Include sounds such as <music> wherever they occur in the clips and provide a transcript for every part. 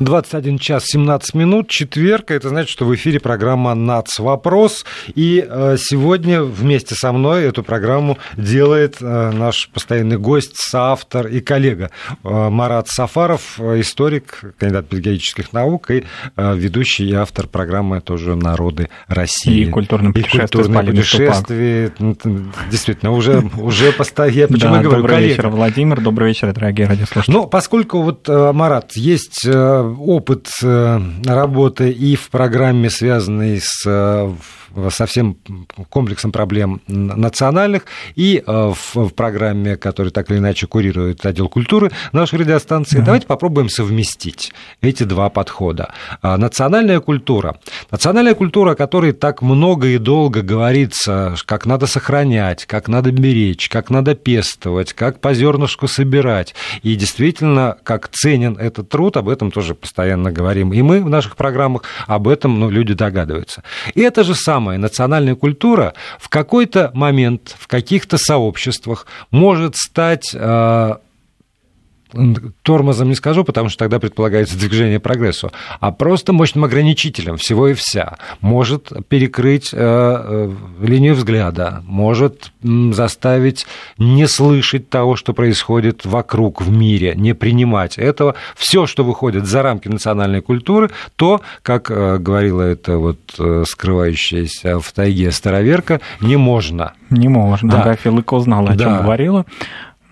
21 час 17 минут, четверг, это значит, что в эфире программа «Нац. Вопрос». И э, сегодня вместе со мной эту программу делает э, наш постоянный гость, соавтор и коллега э, Марат Сафаров, историк, кандидат педагогических наук и ведущий и автор программы тоже «Народы России». И культурные путешествия. И культурные путешествия. Действительно, уже, уже постоянно... Почему да, я говорю добрый коллега? вечер, Владимир. Добрый вечер, дорогие радиослушатели. Ну, поскольку вот, Марат, есть опыт э, работы и в программе, связанной с э, со всем комплексом проблем национальных, и э, в программе, которая так или иначе курирует отдел культуры нашей радиостанции, да. давайте попробуем совместить эти два подхода. А, национальная культура. Национальная культура, о которой так много и долго говорится, как надо сохранять, как надо беречь, как надо пестовать, как по зернышку собирать. И действительно, как ценен этот труд, об этом тоже постоянно говорим. И мы в наших программах об этом ну, люди догадываются. И это же самое самая национальная культура в какой-то момент в каких-то сообществах может стать э, тормозом не скажу, потому что тогда предполагается движение прогрессу, а просто мощным ограничителем всего и вся. Может перекрыть э, э, линию взгляда, может заставить не слышать того, что происходит вокруг в мире, не принимать этого. Все, что выходит за рамки национальной культуры, то, как э, говорила эта вот скрывающаяся в тайге староверка, не можно. Не можно. Да. Агафья Лыко знала, о да. чем говорила.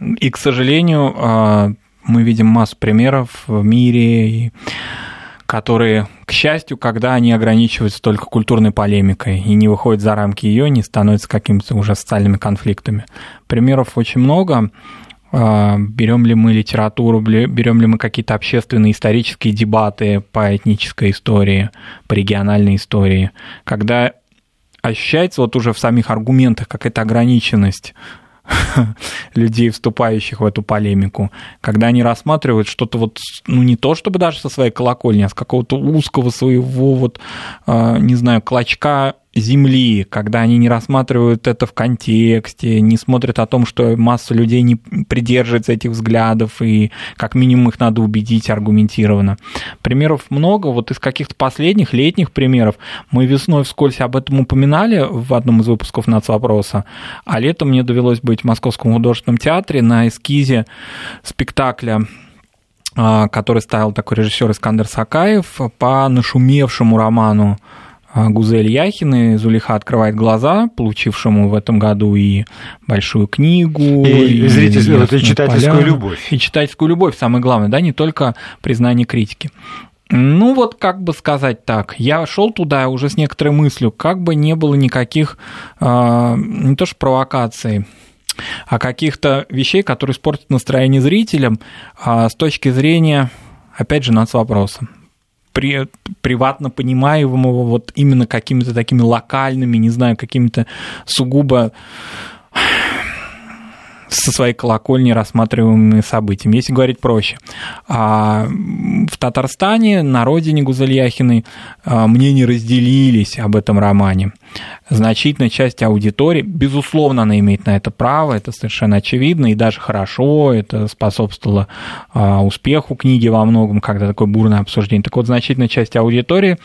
И, к сожалению, а, мы видим массу примеров в мире, которые, к счастью, когда они ограничиваются только культурной полемикой и не выходят за рамки ее, не становятся какими-то уже социальными конфликтами. Примеров очень много. А, берем ли мы литературу, берем ли мы какие-то общественные исторические дебаты по этнической истории, по региональной истории, когда ощущается вот уже в самих аргументах какая-то ограниченность <laughs> людей, вступающих в эту полемику, когда они рассматривают что-то вот, ну, не то чтобы даже со своей колокольни, а с какого-то узкого своего вот, а, не знаю, клочка земли, когда они не рассматривают это в контексте, не смотрят о том, что масса людей не придерживается этих взглядов, и как минимум их надо убедить аргументированно. Примеров много, вот из каких-то последних летних примеров. Мы весной вскользь об этом упоминали в одном из выпусков нацвопроса, а летом мне довелось быть в Московском художественном театре на эскизе спектакля а, который ставил такой режиссер Искандер Сакаев по нашумевшему роману Гузель Яхины «Зулиха открывает глаза», получившему в этом году и большую книгу, и, и, зрительскую, и, читательскую поля, любовь. И читательскую любовь, самое главное, да, не только признание критики. Ну вот, как бы сказать так, я шел туда уже с некоторой мыслью, как бы не было никаких, э, не то что провокаций, а каких-то вещей, которые испортят настроение зрителям э, с точки зрения, опять же, нас вопроса при, приватно понимаемого вот именно какими-то такими локальными, не знаю, какими-то сугубо со своей колокольни рассматриваемыми событиями. Если говорить проще, а, в Татарстане, на родине Гузельяхиной, а, мнения разделились об этом романе значительная часть аудитории, безусловно, она имеет на это право, это совершенно очевидно, и даже хорошо, это способствовало а, успеху книги во многом, когда такое бурное обсуждение. Так вот, значительная часть аудитории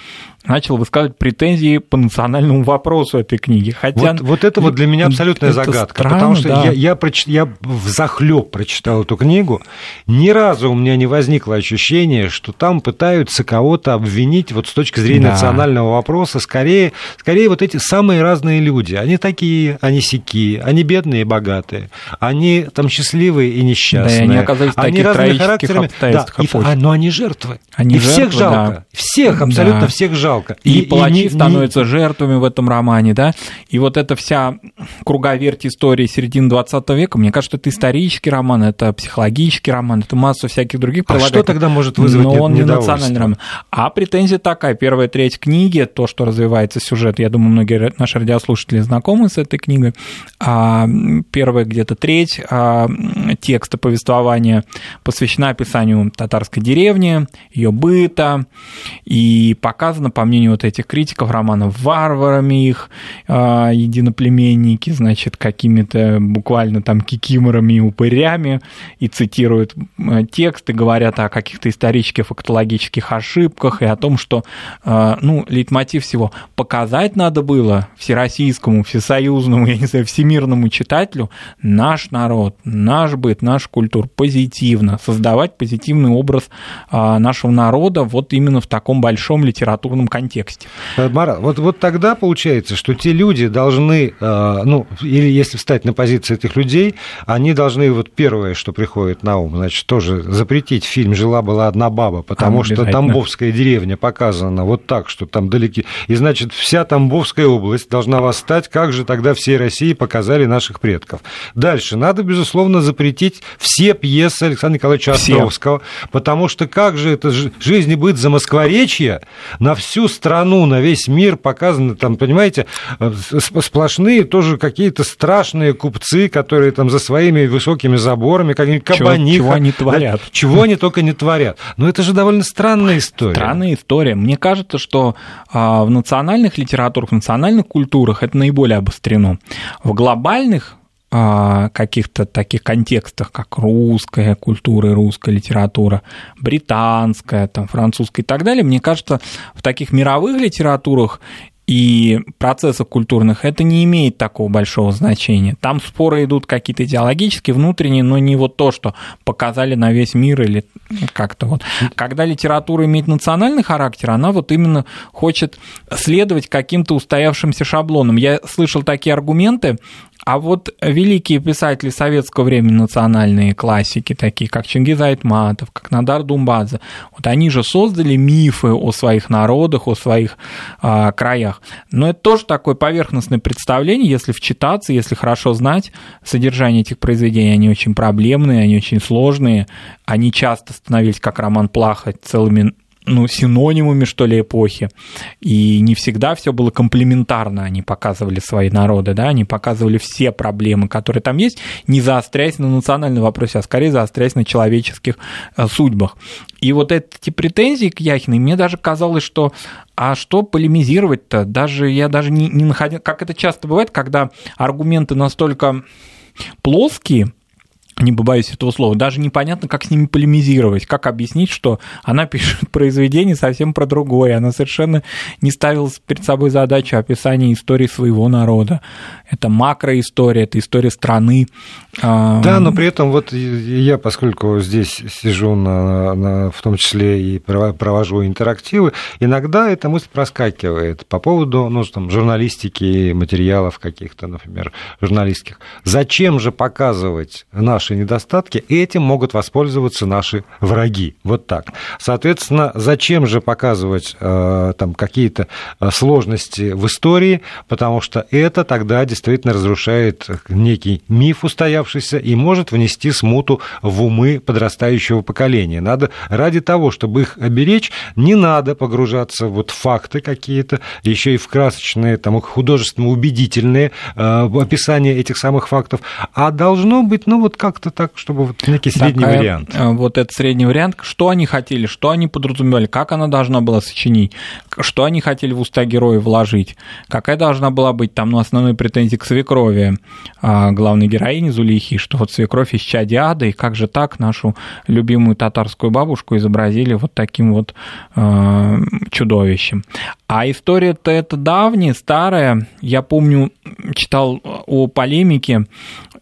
начал высказывать претензии по национальному вопросу этой книги. Хотя вот, вот это вот для меня абсолютная это загадка, странно, потому что да. я, я, проч... я в захлеб прочитал эту книгу, ни разу у меня не возникло ощущения, что там пытаются кого-то обвинить вот с точки зрения да. национального вопроса, скорее, скорее вот эти самые разные люди, они такие, они сякие, они бедные и богатые, они там счастливые и несчастные, да, и они оказались они разными характерами, да, и, а, но они жертвы, они и жертвы, всех жалко, да. всех абсолютно да. всех жалко жалко. И, и палачи и, становятся не... жертвами в этом романе, да, и вот эта вся круговерть истории середины 20 века, мне кажется, это исторический роман, это психологический роман, это масса всяких других А что тогда может вызвать Но он не национальный роман. А претензия такая, первая треть книги, то, что развивается сюжет, я думаю, многие наши радиослушатели знакомы с этой книгой. А первая где-то треть а, текста повествования посвящена описанию татарской деревни, ее быта, и показано, по мнению вот этих критиков романа, варварами их, а, единоплеменники, значит, какими-то буквально там кикиморами и упырями, и цитируют тексты, говорят о каких-то исторических фактологических ошибках и о том, что, ну, лейтмотив всего, показать надо было всероссийскому, всесоюзному, <laughs> я не знаю, всемирному читателю наш народ, наш быт, нашу культуру позитивно, создавать позитивный образ а, нашего народа вот именно в таком большом литературном контексте. Э, Марат, вот, вот тогда получается, что те люди должны, э, ну, или если встать на позицию этих людей, они должны, вот первое, что приходит на ум, значит, тоже запретить фильм «Жила-была одна баба», потому а, что Тамбовская деревня показана вот так, что там далеки. И, значит, вся Тамбовская область должна восстать, как же тогда всей России показали наших предков. Дальше, надо, безусловно, запретить все пьесы Александра Николаевича Островского, потому что как же это жизнь и быт за Москворечье на всю страну, на весь мир показаны, там, понимаете, э, сплошные тоже какие-то страшные купцы, которые там за своими высокими заборами, какие-нибудь кабани. Чего, чего они творят. Да, чего они только не творят. Но это же довольно странная история. Странная история. Мне кажется, что а, в национальных литературах, в национальных культурах это наиболее обострено. В глобальных каких-то таких контекстах, как русская культура и русская литература, британская, там, французская и так далее, мне кажется, в таких мировых литературах и процессов культурных это не имеет такого большого значения. Там споры идут какие-то идеологические, внутренние, но не вот то, что показали на весь мир или как-то вот. Когда литература имеет национальный характер, она вот именно хочет следовать каким-то устоявшимся шаблонам. Я слышал такие аргументы, а вот великие писатели советского времени, национальные классики, такие как Чингиз Айтматов, как Надар Думбадзе, вот они же создали мифы о своих народах, о своих а, краях. Но это тоже такое поверхностное представление, если вчитаться, если хорошо знать содержание этих произведений. Они очень проблемные, они очень сложные, они часто становились, как роман Плаха, целыми ну, синонимами, что ли, эпохи. И не всегда все было комплементарно. Они показывали свои народы, да, они показывали все проблемы, которые там есть, не заостряясь на национальном вопросе, а скорее заостряясь на человеческих э, судьбах. И вот эти претензии к Яхиной, мне даже казалось, что а что полемизировать-то? Даже я даже не, не находил, как это часто бывает, когда аргументы настолько плоские, не побоюсь этого слова, даже непонятно, как с ними полемизировать, как объяснить, что она <laughs> пишет произведение совсем про другое, она совершенно не ставила перед собой задачу описания истории своего народа. Это макроистория, это история страны. Да, но при этом вот я, поскольку здесь сижу на, на, в том числе и провожу интерактивы, иногда эта мысль проскакивает по поводу ну, там, журналистики, материалов каких-то, например, журналистских. Зачем же показывать наш наши недостатки, этим могут воспользоваться наши враги. Вот так. Соответственно, зачем же показывать э, там какие-то э, сложности в истории, потому что это тогда действительно разрушает некий миф устоявшийся и может внести смуту в умы подрастающего поколения. Надо ради того, чтобы их оберечь, не надо погружаться вот в факты какие-то, еще и в красочные, там, художественно убедительные э, описания этих самых фактов, а должно быть, ну, вот как как-то так, чтобы вот некий средний Такая, вариант. Э, вот этот средний вариант, что они хотели, что они подразумевали, как она должна была сочинить, что они хотели в уста героя вложить, какая должна была быть там, ну, основной претензии к свекрови а, главной героини Зулихи, что вот свекровь из чади ада, и как же так нашу любимую татарскую бабушку изобразили вот таким вот э, чудовищем. А история-то это давняя, старая. Я помню, читал о полемике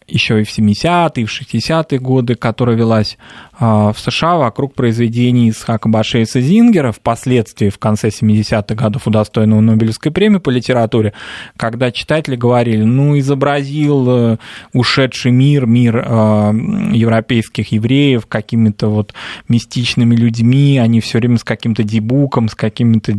еще и в 70-е, и в 60-е годы, которая велась в США вокруг произведений Исхака Башейса Зингера, впоследствии в конце 70-х годов удостоенного Нобелевской премии по литературе, когда читатели говорили, ну, изобразил э, ушедший мир, мир э, европейских евреев какими-то вот мистичными людьми, они все время с каким-то дебуком, с какими-то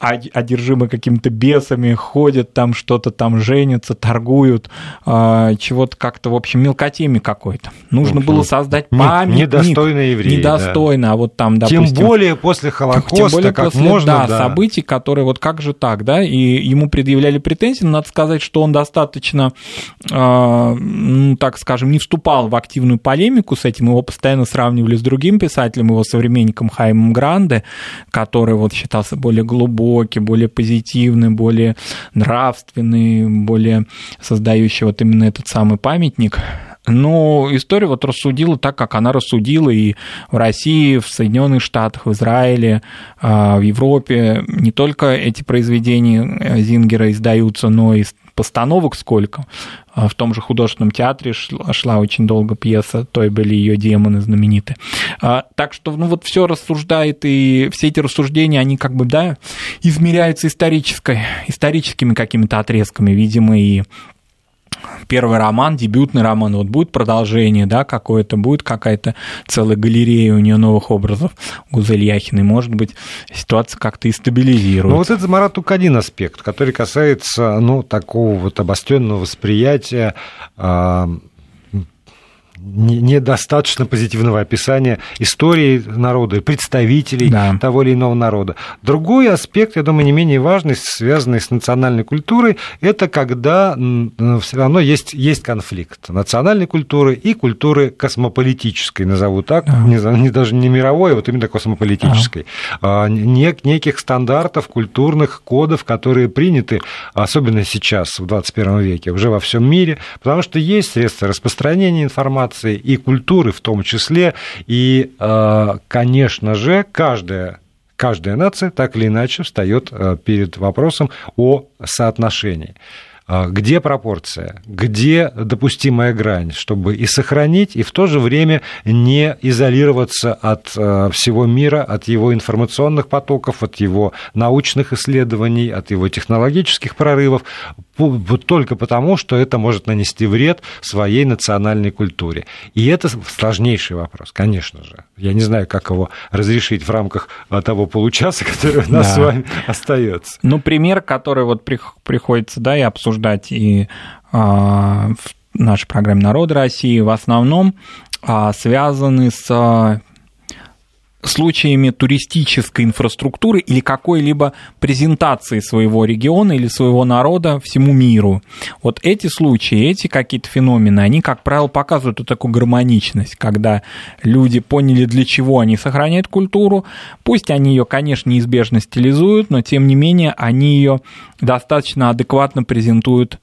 одержимы какими-то бесами, ходят там, что-то там женятся, торгуют, чего-то как-то, в общем, мелкотеми какой-то. Нужно было создать памятник. Недостойно евреи. Недостойно, да. а вот там, допустим... Тем более после Холокоста, тем более как после, можно, да, да. событий, которые вот как же так, да, и ему предъявляли претензии, но надо сказать, что он достаточно, э, ну, так скажем, не вступал в активную полемику с этим, его постоянно сравнивали с другим писателем, его современником Хаймом Гранде, который вот считался более глубокий, более позитивный, более нравственный, более создающий вот именно этот самый памятник. Но история вот рассудила так, как она рассудила и в России, в Соединенных Штатах, в Израиле, а, в Европе. Не только эти произведения э, Зингера издаются, но и постановок сколько. А в том же художественном театре шла, очень долго пьеса, то и были ее демоны знаменитые. А, так что, ну вот все рассуждает, и все эти рассуждения, они как бы, да, измеряются исторической, историческими какими-то отрезками, видимо, и первый роман, дебютный роман, вот будет продолжение, да, какое-то, будет какая-то целая галерея у нее новых образов Гузель Яхиной, может быть, ситуация как-то и стабилизируется. Ну, вот это, Марат, только один аспект, который касается, ну, такого вот обостренного восприятия а, недостаточно позитивного описания истории народа, представителей да. того или иного народа. Другой аспект, я думаю, не менее важный, связанный с национальной культурой, это когда все равно есть, есть конфликт национальной культуры и культуры космополитической, назову так, да. не, не даже не мировой, а вот именно космополитической. Да. Нек, неких стандартов, культурных кодов, которые приняты, особенно сейчас, в 21 веке, уже во всем мире, потому что есть средства распространения информации, информации и культуры в том числе. И, э, конечно же, каждая каждая нация так или иначе встает э, перед вопросом о соотношении. А, где пропорция, где допустимая грань, чтобы и сохранить, и в то же время не изолироваться от всего мира, от его информационных потоков, от его научных исследований, от его технологических прорывов, только потому, что это может нанести вред своей национальной культуре. И это сложнейший вопрос, конечно же. Я не знаю, как его разрешить в рамках а, того получаса, <laughs> который у нас да. с вами остается. Ну, пример, который вот приходится, да, и обсуждать и а, в нашей программе «Народы России», в основном а, связаны с случаями туристической инфраструктуры или какой-либо презентации своего региона или своего народа всему миру. Вот эти случаи, эти какие-то феномены, они, как правило, показывают вот такую гармоничность, когда люди поняли, для чего они сохраняют культуру. Пусть они ее, конечно, неизбежно стилизуют, но тем не менее они ее достаточно адекватно презентуют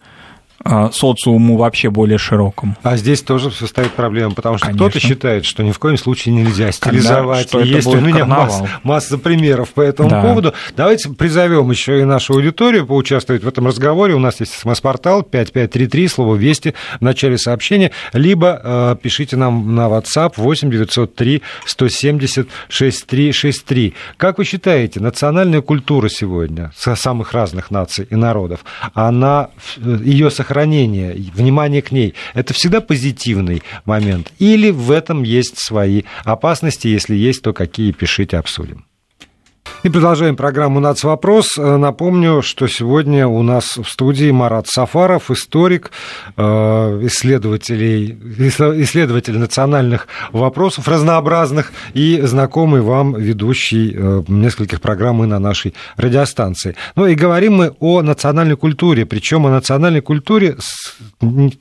социуму вообще более широкому. А здесь тоже все ставит проблему, потому что кто-то считает, что ни в коем случае нельзя стилизовать. Когда, Есть у меня масса, масса примеров по этому да. поводу. Давайте призовем еще и нашу аудиторию поучаствовать в этом разговоре. У нас есть смс-портал 5533, слово «Вести» в начале сообщения, либо э, пишите нам на WhatsApp 8 903 170 6363. Как вы считаете, национальная культура сегодня самых разных наций и народов, она, э, ее сохранение сохранение, внимание к ней, это всегда позитивный момент? Или в этом есть свои опасности? Если есть, то какие, пишите, обсудим. И продолжаем программу «Нацвопрос». Напомню, что сегодня у нас в студии Марат Сафаров, историк, э, исследователь, исследователь национальных вопросов разнообразных и знакомый вам ведущий э, нескольких программ и на нашей радиостанции. Ну и говорим мы о национальной культуре, причем о национальной культуре там,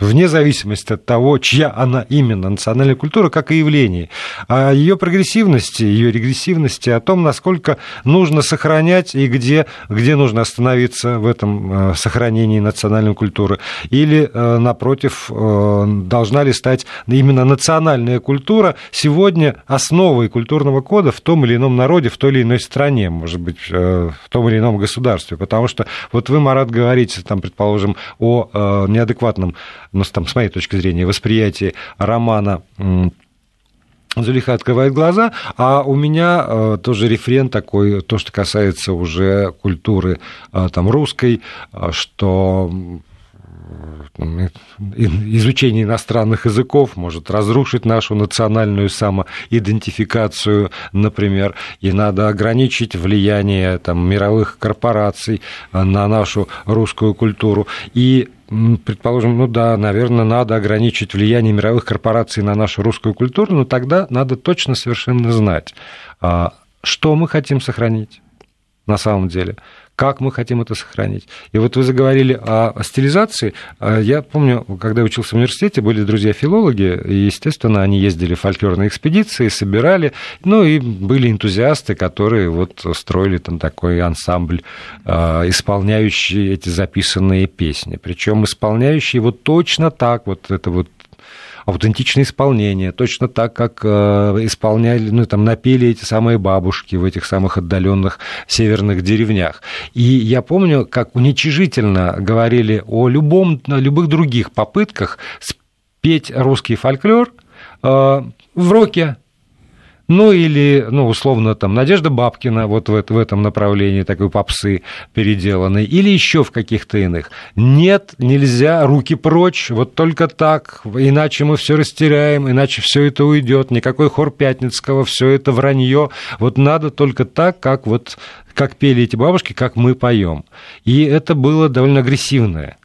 вне зависимости от того, чья она именно, национальная культура, как и явление, о ее прогрессивности, ее регрессивности, о том, насколько нужно сохранять и где, где нужно остановиться в этом э, сохранении национальной культуры, или, э, напротив, э, должна ли стать именно национальная культура сегодня основой культурного кода в том или ином народе, в той или иной стране, может быть, в том или ином государстве, потому что вот вы, Марат, говорите, там, предположим, о неадекватном ну, там, с моей точки зрения, восприятие романа Зулиха открывает глаза, а у меня э, тоже рефрен такой, то, что касается уже культуры э, там, русской, э, что изучение иностранных языков может разрушить нашу национальную самоидентификацию, например, и надо ограничить влияние там, мировых корпораций на нашу русскую культуру. И предположим, ну да, наверное, надо ограничить влияние мировых корпораций на нашу русскую культуру, но тогда надо точно совершенно знать, а, что мы хотим сохранить на самом деле, как мы хотим это сохранить. И вот вы заговорили о стилизации. А я помню, когда учился в университете, были друзья-филологи, и, естественно, они ездили в фольклорные экспедиции, собирали, ну и были энтузиасты, которые вот строили там такой ансамбль, а, исполняющий эти записанные песни. Причем исполняющие вот точно так, вот это вот аутентичное исполнение, точно так, как э, исполняли, ну, там, напели эти самые бабушки в этих самых отдаленных северных деревнях. И я помню, как уничижительно говорили о любом, о любых других попытках спеть русский фольклор э, в роке, ну или, ну, условно, там, Надежда Бабкина вот в, в этом направлении такой попсы переделанной, или еще в каких-то иных. Нет, нельзя, руки прочь, вот только так, иначе мы все растеряем, иначе все это уйдет, никакой хор Пятницкого, все это вранье. Вот надо только так, как вот как пели эти бабушки, как мы поем. И это было довольно агрессивное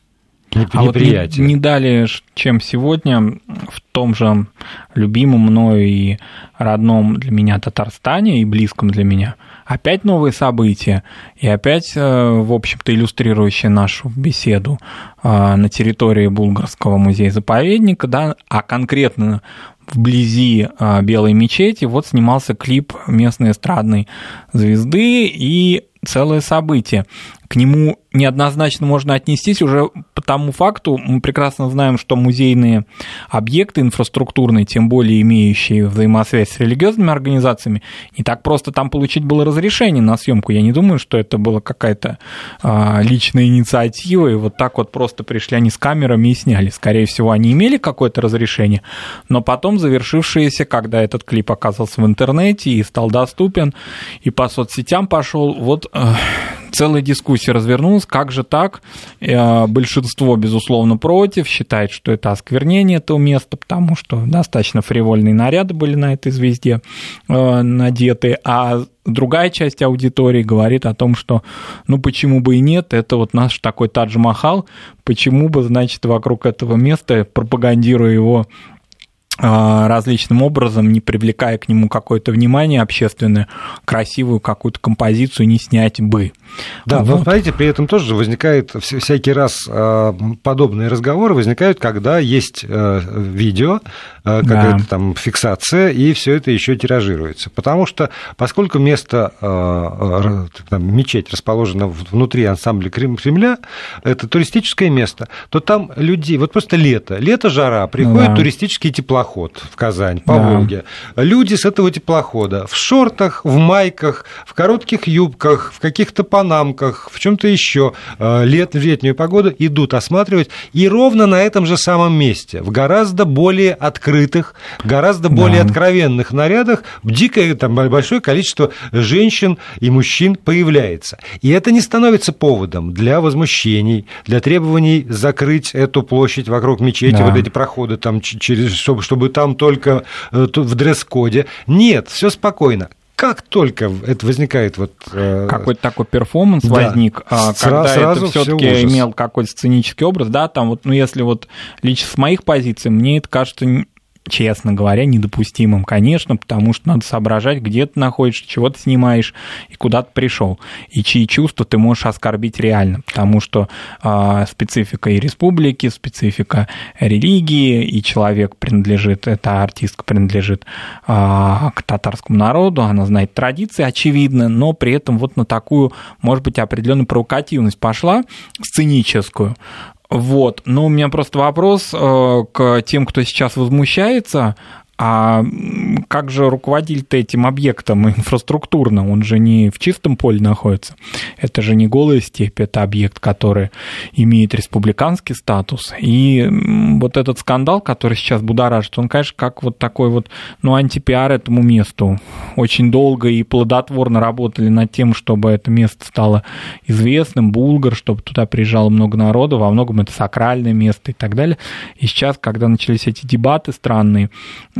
а вот не, не далее, чем сегодня, в том же любимом мною и родном для меня Татарстане и близком для меня, опять новые события, и опять, э, в общем-то, иллюстрирующие нашу беседу э, на территории Булгарского музея-заповедника, да, а конкретно вблизи э, Белой мечети вот снимался клип местной эстрадной звезды и целое событие. К нему неоднозначно можно отнестись уже по тому факту, мы прекрасно знаем, что музейные объекты инфраструктурные, тем более имеющие взаимосвязь с религиозными организациями, не так просто там получить было разрешение на съемку. Я не думаю, что это была какая-то а, личная инициатива, и вот так вот просто пришли они с камерами и сняли. Скорее всего, они имели какое-то разрешение, но потом завершившееся, когда этот клип оказался в интернете и стал доступен, и по соцсетям пошел, вот целая дискуссия развернулась, как же так? Э, большинство, безусловно, против, считает, что это осквернение этого места, потому что достаточно фривольные наряды были на этой звезде э, надеты, а другая часть аудитории говорит о том, что ну почему бы и нет, это вот наш такой Тадж-Махал, почему бы, значит, вокруг этого места, пропагандируя его различным образом, не привлекая к нему какое-то внимание общественное, красивую какую-то композицию не снять бы. Да, вот. но смотрите, при этом тоже возникает всякий раз а, подобные разговоры возникают, когда есть э, видео, э, какая-то да. там фиксация, и все это еще тиражируется. Потому что, поскольку место, э, там, мечеть расположена внутри ансамбля Кремля, это туристическое место, то там люди, вот просто лето, лето жара, приходят да. туристические тепла теплоход в Казань по да. Волге. Люди с этого теплохода в шортах, в майках, в коротких юбках, в каких-то панамках, в чем-то еще э, лет, в летнюю погоду идут осматривать. И ровно на этом же самом месте, в гораздо более открытых, гораздо более да. откровенных нарядах, дикое там большое количество женщин и мужчин появляется. И это не становится поводом для возмущений, для требований закрыть эту площадь вокруг мечети, да. вот эти проходы там через, чтобы чтобы там только э, в дресс-коде. Нет, все спокойно. Как только это возникает вот э, какой-то такой перформанс да, возник, а, когда сразу это все-таки имел какой-то сценический образ, да, там вот, ну если вот лично с моих позиций, мне это кажется честно говоря, недопустимым, конечно, потому что надо соображать, где ты находишься, чего ты снимаешь и куда ты пришел, и чьи чувства ты можешь оскорбить реально, потому что э, специфика и республики, специфика религии, и человек принадлежит, эта артистка принадлежит э, к татарскому народу, она знает традиции, очевидно, но при этом вот на такую, может быть, определенную провокативность пошла, сценическую, вот, но у меня просто вопрос э, к тем, кто сейчас возмущается, А как же руководить этим объектом инфраструктурно? Он же не в чистом поле находится. Это же не голая степь, это объект, который имеет республиканский статус. И вот этот скандал, который сейчас будоражит, он, конечно, как вот такой вот, ну, антипиар этому месту. Очень долго и плодотворно работали над тем, чтобы это место стало известным, Булгар, чтобы туда приезжало много народу, во многом это сакральное место и так далее. И сейчас, когда начались эти дебаты странные,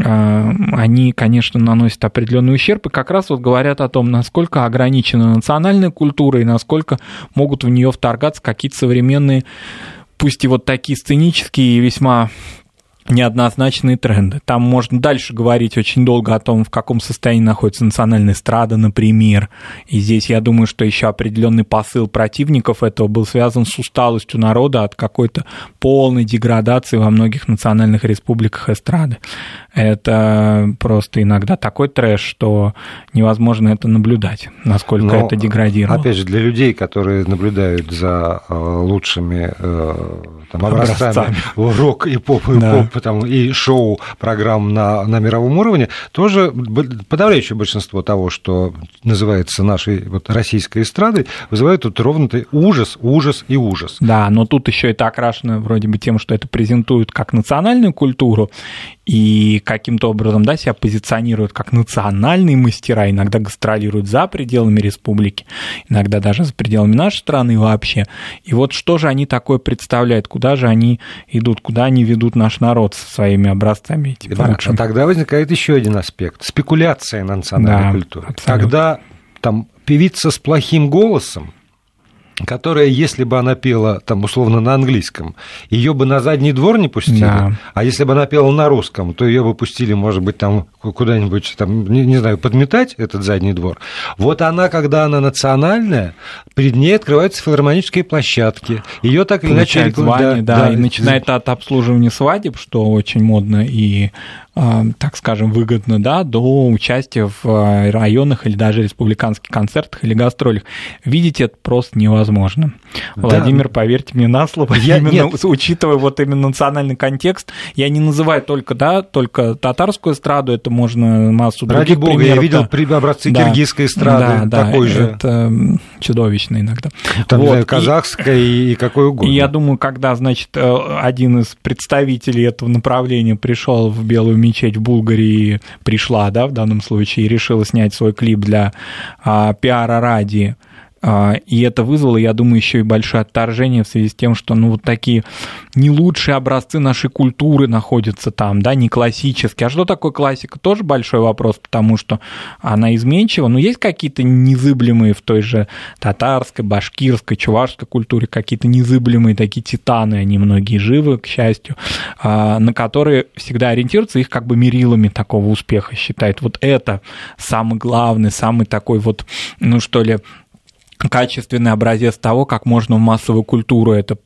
они, конечно, наносят определенный ущерб и как раз вот говорят о том, насколько ограничена национальная культура и насколько могут в нее вторгаться какие-то современные, пусть и вот такие сценические и весьма неоднозначные тренды. Там можно дальше говорить очень долго о том, в каком состоянии находится национальная эстрада, например. И здесь я думаю, что еще определенный посыл противников этого был связан с усталостью народа от какой-то полной деградации во многих национальных республиках эстрады. Это просто иногда такой трэш, что невозможно это наблюдать, насколько Но, это деградировало. Опять же, для людей, которые наблюдают за э, лучшими э, там, образцами, образцами. рок и поп, и да. поп там, и шоу программ на, на мировом уровне, тоже подавляющее большинство того, что называется нашей вот, российской эстрадой, вызывает тут ровно ужас, ужас и ужас. Да, но тут еще это окрашено вроде бы тем, что это презентуют как национальную культуру, и каким-то образом да, себя позиционируют как национальные мастера, иногда гастролируют за пределами республики, иногда даже за пределами нашей страны вообще. И вот что же они такое представляют, куда же они идут, куда они ведут наш народ со своими образцами этими да, А тогда возникает еще один аспект – спекуляция на национальной да, культуре. Абсолютно. Когда там певица с плохим голосом, которая, если бы она пела там условно на английском, ее бы на задний двор не пустили, да. а если бы она пела на русском, то ее бы пустили, может быть, там куда-нибудь там, не, не знаю, подметать этот задний двор. Вот она, когда она национальная, перед ней открываются филармонические площадки, ее так или иначе звание, да, да, да, и начинает от обслуживания свадеб, что очень модно и так скажем, выгодно, да, до участия в а, районных или даже республиканских концертах или гастролях. Видеть это просто невозможно. Да. Владимир, поверьте мне на слово, я, именно, нет. учитывая вот именно национальный контекст, я не называю только, да, только татарскую эстраду, это можно массу Ради других бога, примеров. я видел да. образцы да. киргизской эстрады, да, такой да, же. Это чудовищно иногда. Там, вот. знаю, казахская и, и какой угодно. И я думаю, когда, значит, э, один из представителей этого направления пришел в Белую мечеть в Булгарии пришла, да, в данном случае, и решила снять свой клип для а, пиара ради и это вызвало, я думаю, еще и большое отторжение в связи с тем, что ну, вот такие не лучшие образцы нашей культуры находятся там, да, не классические. А что такое классика? Тоже большой вопрос, потому что она изменчива, но есть какие-то незыблемые в той же татарской, башкирской, чувашской культуре, какие-то незыблемые такие титаны, они многие живы, к счастью, а, на которые всегда ориентируются, их как бы мерилами такого успеха считают. Вот это самый главный, самый такой вот, ну что ли, качественный образец того, как можно в массовую культуру это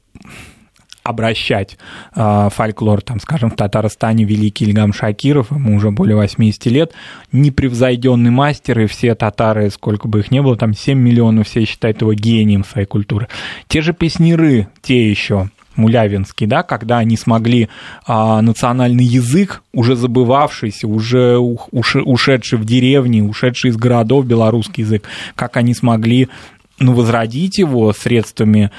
обращать э, фольклор, там, скажем, в Татарстане великий Ильгам Шакиров, ему уже более 80 лет, непревзойденный мастер, и все татары, сколько бы их ни было, там 7 миллионов, все считают его гением своей культуры. Те же песниры, те еще, Мулявинский, да, когда они смогли а, национальный язык, уже забывавшийся, уже ушедший в деревни, ушедший из городов белорусский язык, как они смогли ну, возродить его средствами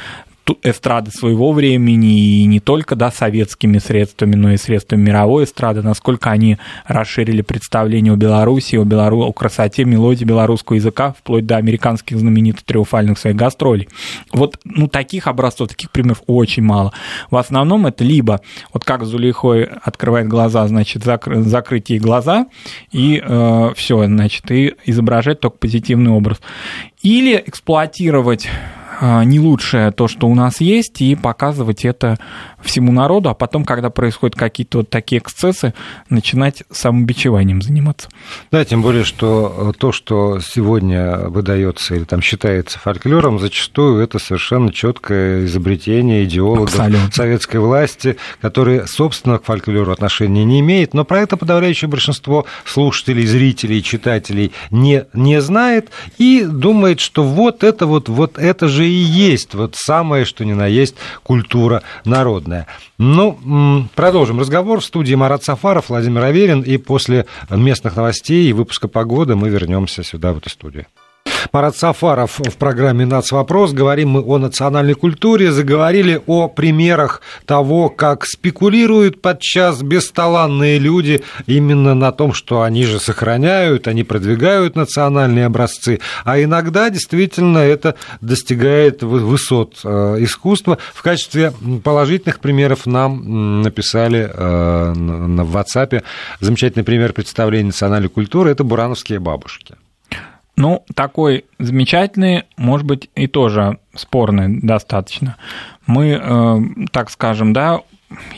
эстрады своего времени, и не только да, советскими средствами, но и средствами мировой эстрады, насколько они расширили представление о Беларуси, о, Белору... о красоте, мелодии белорусского языка, вплоть до американских знаменитых триумфальных своих гастролей. Вот ну, таких образцов, таких примеров очень мало. В основном это либо, вот как Зулейхой открывает глаза, значит, закр... закрыть ей глаза, и э, все, значит, и изображать только позитивный образ. Или эксплуатировать не лучшее то, что у нас есть, и показывать это всему народу, а потом, когда происходят какие-то вот такие эксцессы, начинать самобичеванием заниматься. Да, тем более, что то, что сегодня выдается или там считается фольклором, зачастую это совершенно четкое изобретение идеологов Абсолютно. советской власти, которые, собственно, к фольклору отношения не имеют, но про это подавляющее большинство слушателей, зрителей, читателей не, не знает и думает, что вот это вот, вот это же и есть вот самое, что ни на есть, культура народная. Ну, продолжим разговор. В студии Марат Сафаров, Владимир Аверин, и после местных новостей и выпуска погоды мы вернемся сюда, в эту студию. Марат Сафаров в программе «Нацвопрос». Говорим мы о национальной культуре, заговорили о примерах того, как спекулируют подчас бесталанные люди именно на том, что они же сохраняют, они продвигают национальные образцы, а иногда действительно это достигает высот э, искусства. В качестве положительных примеров нам написали э, в WhatsApp замечательный пример представления национальной культуры – это бурановские бабушки. Ну, такой замечательный, может быть, и тоже спорный достаточно. Мы, э, так скажем, да,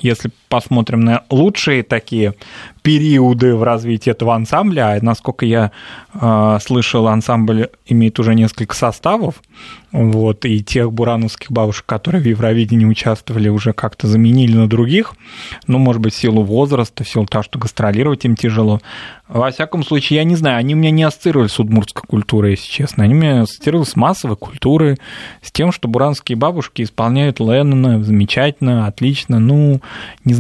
если посмотрим на лучшие такие периоды в развитии этого ансамбля, а насколько я э, слышал, ансамбль имеет уже несколько составов, вот, и тех бурановских бабушек, которые в Евровидении участвовали, уже как-то заменили на других, ну, может быть, в силу возраста, в силу того, что гастролировать им тяжело. Во всяком случае, я не знаю, они у меня не ассоциировали с удмуртской культурой, если честно, они меня ассоциировали с массовой культурой, с тем, что буранские бабушки исполняют Леннона замечательно, отлично, ну, не знаю,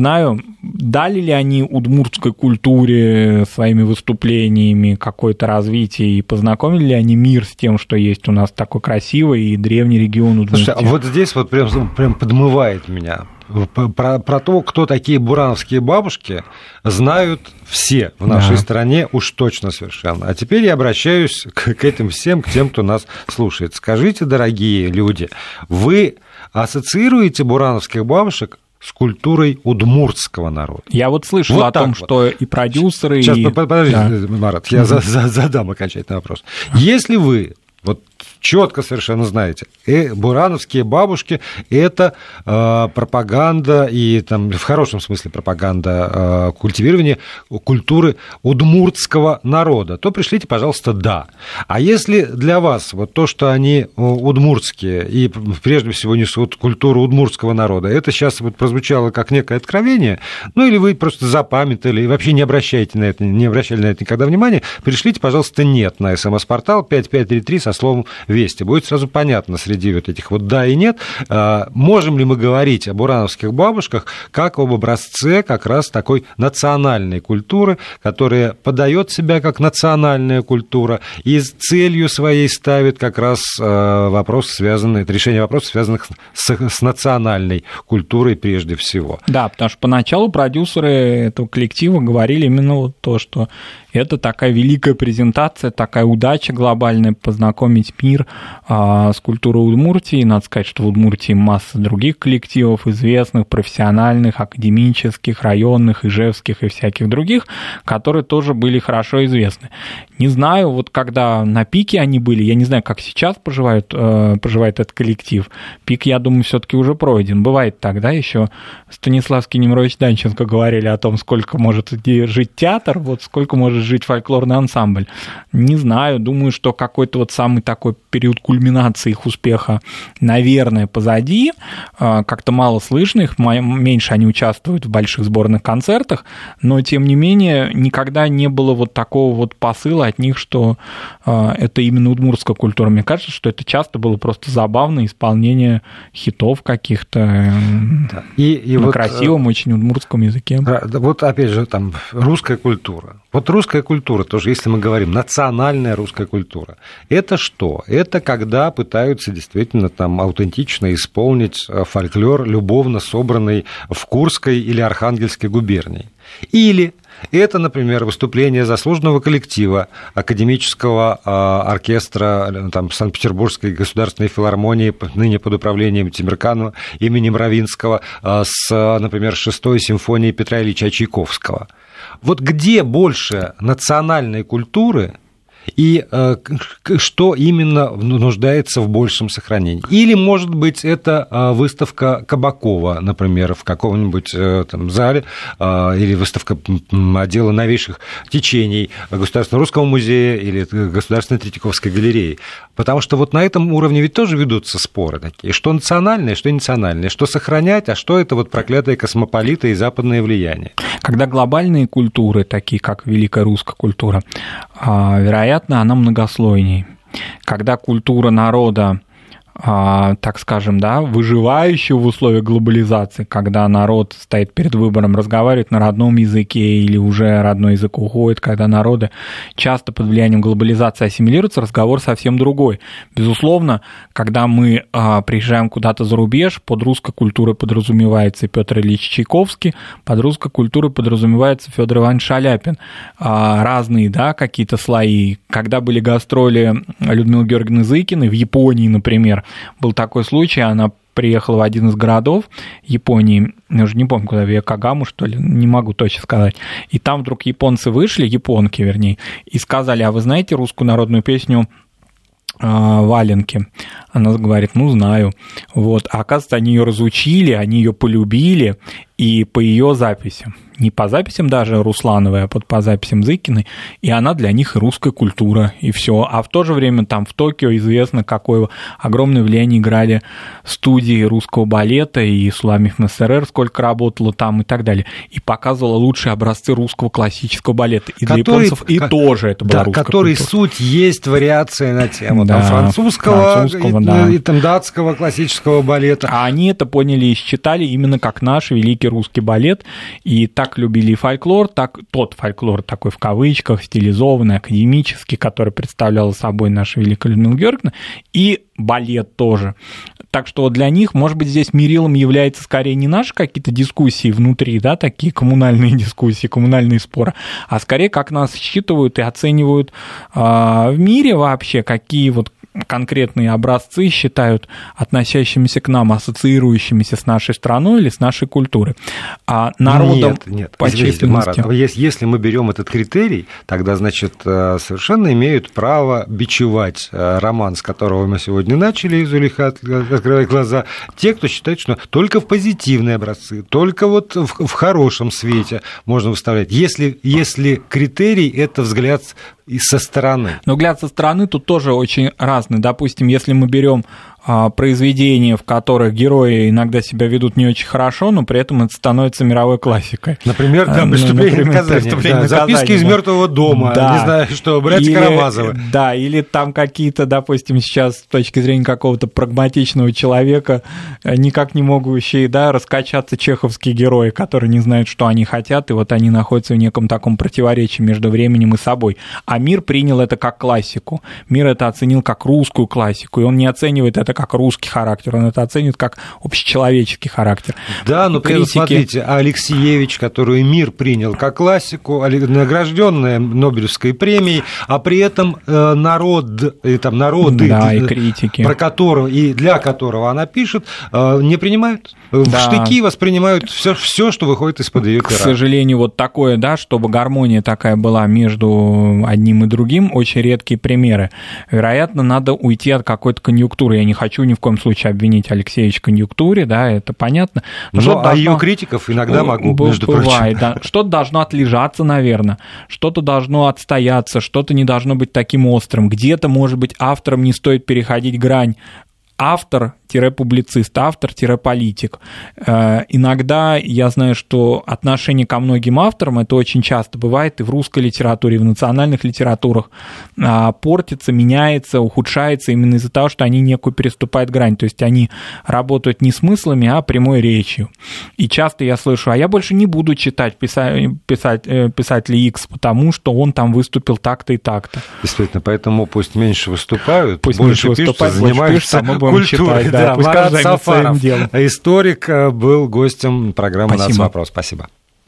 дали ли они удмуртской культуре своими выступлениями какое-то развитие и познакомили ли они мир с тем, что есть у нас такой красивый и древний регион Удмуртии? Слушай, а вот здесь вот прям, прям подмывает меня. Про, про то, кто такие бурановские бабушки, знают все в нашей да. стране, уж точно совершенно. А теперь я обращаюсь к, к этим всем, к тем, кто нас слушает. Скажите, дорогие люди, вы ассоциируете бурановских бабушек с культурой удмуртского народа. Я вот слышал вот о том, вот. что и продюсеры... Сейчас, и... подождите, да. Марат, я mm-hmm. задам окончательный вопрос. Если вы вот четко совершенно знаете. И бурановские бабушки – это э, пропаганда, и там, в хорошем смысле пропаганда э, культивирования культуры удмуртского народа, то пришлите, пожалуйста, «да». А если для вас вот то, что они удмуртские и прежде всего несут культуру удмуртского народа, это сейчас вот прозвучало как некое откровение, ну или вы просто запамятовали и вообще не обращаете на это, не обращали на это никогда внимания, пришлите, пожалуйста, «нет» на смс-портал 5533 со словом Вести. Будет сразу понятно среди вот этих вот да и нет, а, можем ли мы говорить об урановских бабушках как об образце как раз такой национальной культуры, которая подает себя как национальная культура и целью своей ставит как раз а, вопрос, связанный, решение вопросов, связанных с, с национальной культурой прежде всего. Да, потому что поначалу продюсеры этого коллектива говорили именно вот то, что это такая великая презентация, такая удача глобальная познакомить мир а, с культурой Удмуртии. Надо сказать, что в Удмуртии масса других коллективов, известных, профессиональных, академических, районных, ижевских и всяких других, которые тоже были хорошо известны. Не знаю, вот когда на пике они были, я не знаю, как сейчас поживают, э, поживает этот коллектив. Пик, я думаю, все-таки уже пройден. Бывает тогда еще Станиславский Немрович Данченко говорили о том, сколько может жить театр, вот сколько может жить фольклорный ансамбль. Не знаю, думаю, что какой-то вот самый такой период кульминации их успеха, наверное, позади. Э, как-то мало слышно их, меньше они участвуют в больших сборных концертах, но тем не менее никогда не было вот такого вот посыла от них, что э, это именно удмуртская культура. Мне кажется, что это часто было просто забавное исполнение хитов каких-то да. и, и на вот, красивом, э, очень удмуртском языке. Вот опять же, там русская культура. Вот русская культура, тоже, если мы говорим, национальная русская культура, это что? Это когда пытаются действительно там аутентично исполнить э, фольклор, любовно собранный в Курской или Архангельской губернии. Или это, например, выступление заслуженного коллектива академического а, оркестра э, там, Санкт-Петербургской государственной филармонии, ныне под управлением Тимирканова имени Мравинского, а, с, например, шестой симфонией Петра Ильича Чайковского. Вот где больше национальной культуры – и э, что именно нуждается в большем сохранении. Или, может быть, это э, выставка Кабакова, например, в каком-нибудь э, там, зале, или выставка отдела новейших течений Государственного русского музея или Государственной Третьяковской галереи. Потому что вот на этом уровне ведь тоже ведутся споры такие, что национальное, что национальное, что сохранять, а что это вот проклятые космополиты и западное влияние. Когда глобальные культуры, такие как великая русская культура, а, вероятно, она многослойней. Когда культура народа так скажем, да, выживающего в условиях глобализации, когда народ стоит перед выбором разговаривать на родном языке или уже родной язык уходит, когда народы часто под влиянием глобализации ассимилируются, разговор совсем другой. Безусловно, когда мы а, приезжаем куда-то за рубеж, под русской культурой подразумевается Петр Ильич Чайковский, под русской культурой подразумевается Федор Иванович Шаляпин. А, разные, да, какие-то слои. Когда были гастроли Людмилы Георгиевны Зыкиной в Японии, например, был такой случай, она приехала в один из городов Японии, я уже не помню, куда, в Якогаму, что ли, не могу точно сказать. И там вдруг японцы вышли, японки, вернее, и сказали, а вы знаете русскую народную песню а, валенки. Она говорит, ну, знаю. Вот. А оказывается, они ее разучили, они ее полюбили, и по ее записям не по записям даже Руслановой, а под, по записям Зыкиной, и она для них русская культура, и все. А в то же время там в Токио известно, какое огромное влияние играли студии русского балета, и Суламиф МСРР сколько работало там и так далее, и показывала лучшие образцы русского классического балета. И который, для японцев и как, тоже это была да, русская который культура. суть есть вариация на тему да, там, французского, французского и, да. и там, датского классического балета. А они это поняли и считали именно как наш великий русский балет, и так любили фольклор, так тот фольклор такой в кавычках, стилизованный, академический, который представлял собой наша Великая Людмила Георгиевна, и балет тоже. Так что для них, может быть, здесь мерилом является скорее не наши какие-то дискуссии внутри, да, такие коммунальные <laughs> дискуссии, коммунальные споры, а скорее как нас считывают и оценивают э, в мире вообще, какие вот конкретные образцы считают относящимися к нам, ассоциирующимися с нашей страной или с нашей культурой. А народом нет, нет. по Извините, Марат, если мы берем этот критерий, тогда, значит, э, совершенно имеют право бичевать э, роман, с которого мы сегодня начали, Зулиха открывая глаза, те, кто считает, что только в позитивные образцы, только вот в, в хорошем свете можно выставлять. Если, если критерий – это взгляд и со стороны. Но взгляд со стороны тут тоже очень разный. Допустим, если мы берем произведения, в которых герои иногда себя ведут не очень хорошо, но при этом это становится мировой классикой. Например, да, ну, «Преступление например, наказание». Преступление да, «Записки из мертвого дома», да. не знаю, что, «Братья Карамазовы». Да, или там какие-то, допустим, сейчас с точки зрения какого-то прагматичного человека, э, никак не могущие, да, раскачаться чеховские герои, которые не знают, что они хотят, и вот они находятся в неком таком противоречии между временем и собой. А мир принял это как классику. Мир это оценил как русскую классику, и он не оценивает это это как русский характер, он это оценит как общечеловеческий характер. Да, но при этом, смотрите, Алексеевич, который мир принял как классику, награжденная Нобелевской премией, а при этом э, народ, и там народы, да, и критики. про которого и для которого она пишет, э, не принимают. В да. штыки воспринимают все, все, что выходит из-под ее пера. К сожалению, вот такое, да, чтобы гармония такая была между одним и другим, очень редкие примеры. Вероятно, надо уйти от какой-то конъюнктуры. Я не хочу ни в коем случае обвинить Алексеевич в конъюнктуре, да, это понятно. Но, Но а должно... ее критиков иногда могу, между бывает, прочим. Да. Что-то должно отлежаться, наверное, что-то должно отстояться, что-то не должно быть таким острым. Где-то, может быть, авторам не стоит переходить грань автор публицист, автор-политик. Э, иногда я знаю, что отношение ко многим авторам, это очень часто бывает и в русской литературе, и в национальных литературах, а, портится, меняется, ухудшается именно из-за того, что они некую переступают грань. То есть они работают не смыслами, а прямой речью. И часто я слышу, а я больше не буду читать писать, писать, э, писателя X, потому что он там выступил так-то и так-то. Действительно, поэтому пусть меньше выступают, пусть больше меньше пишут, выступают, занимаются пишут, будем культурой. Читать, да, да, пусть Марат Сафаров, историк, э, был гостем программы «Нацвопрос». Спасибо.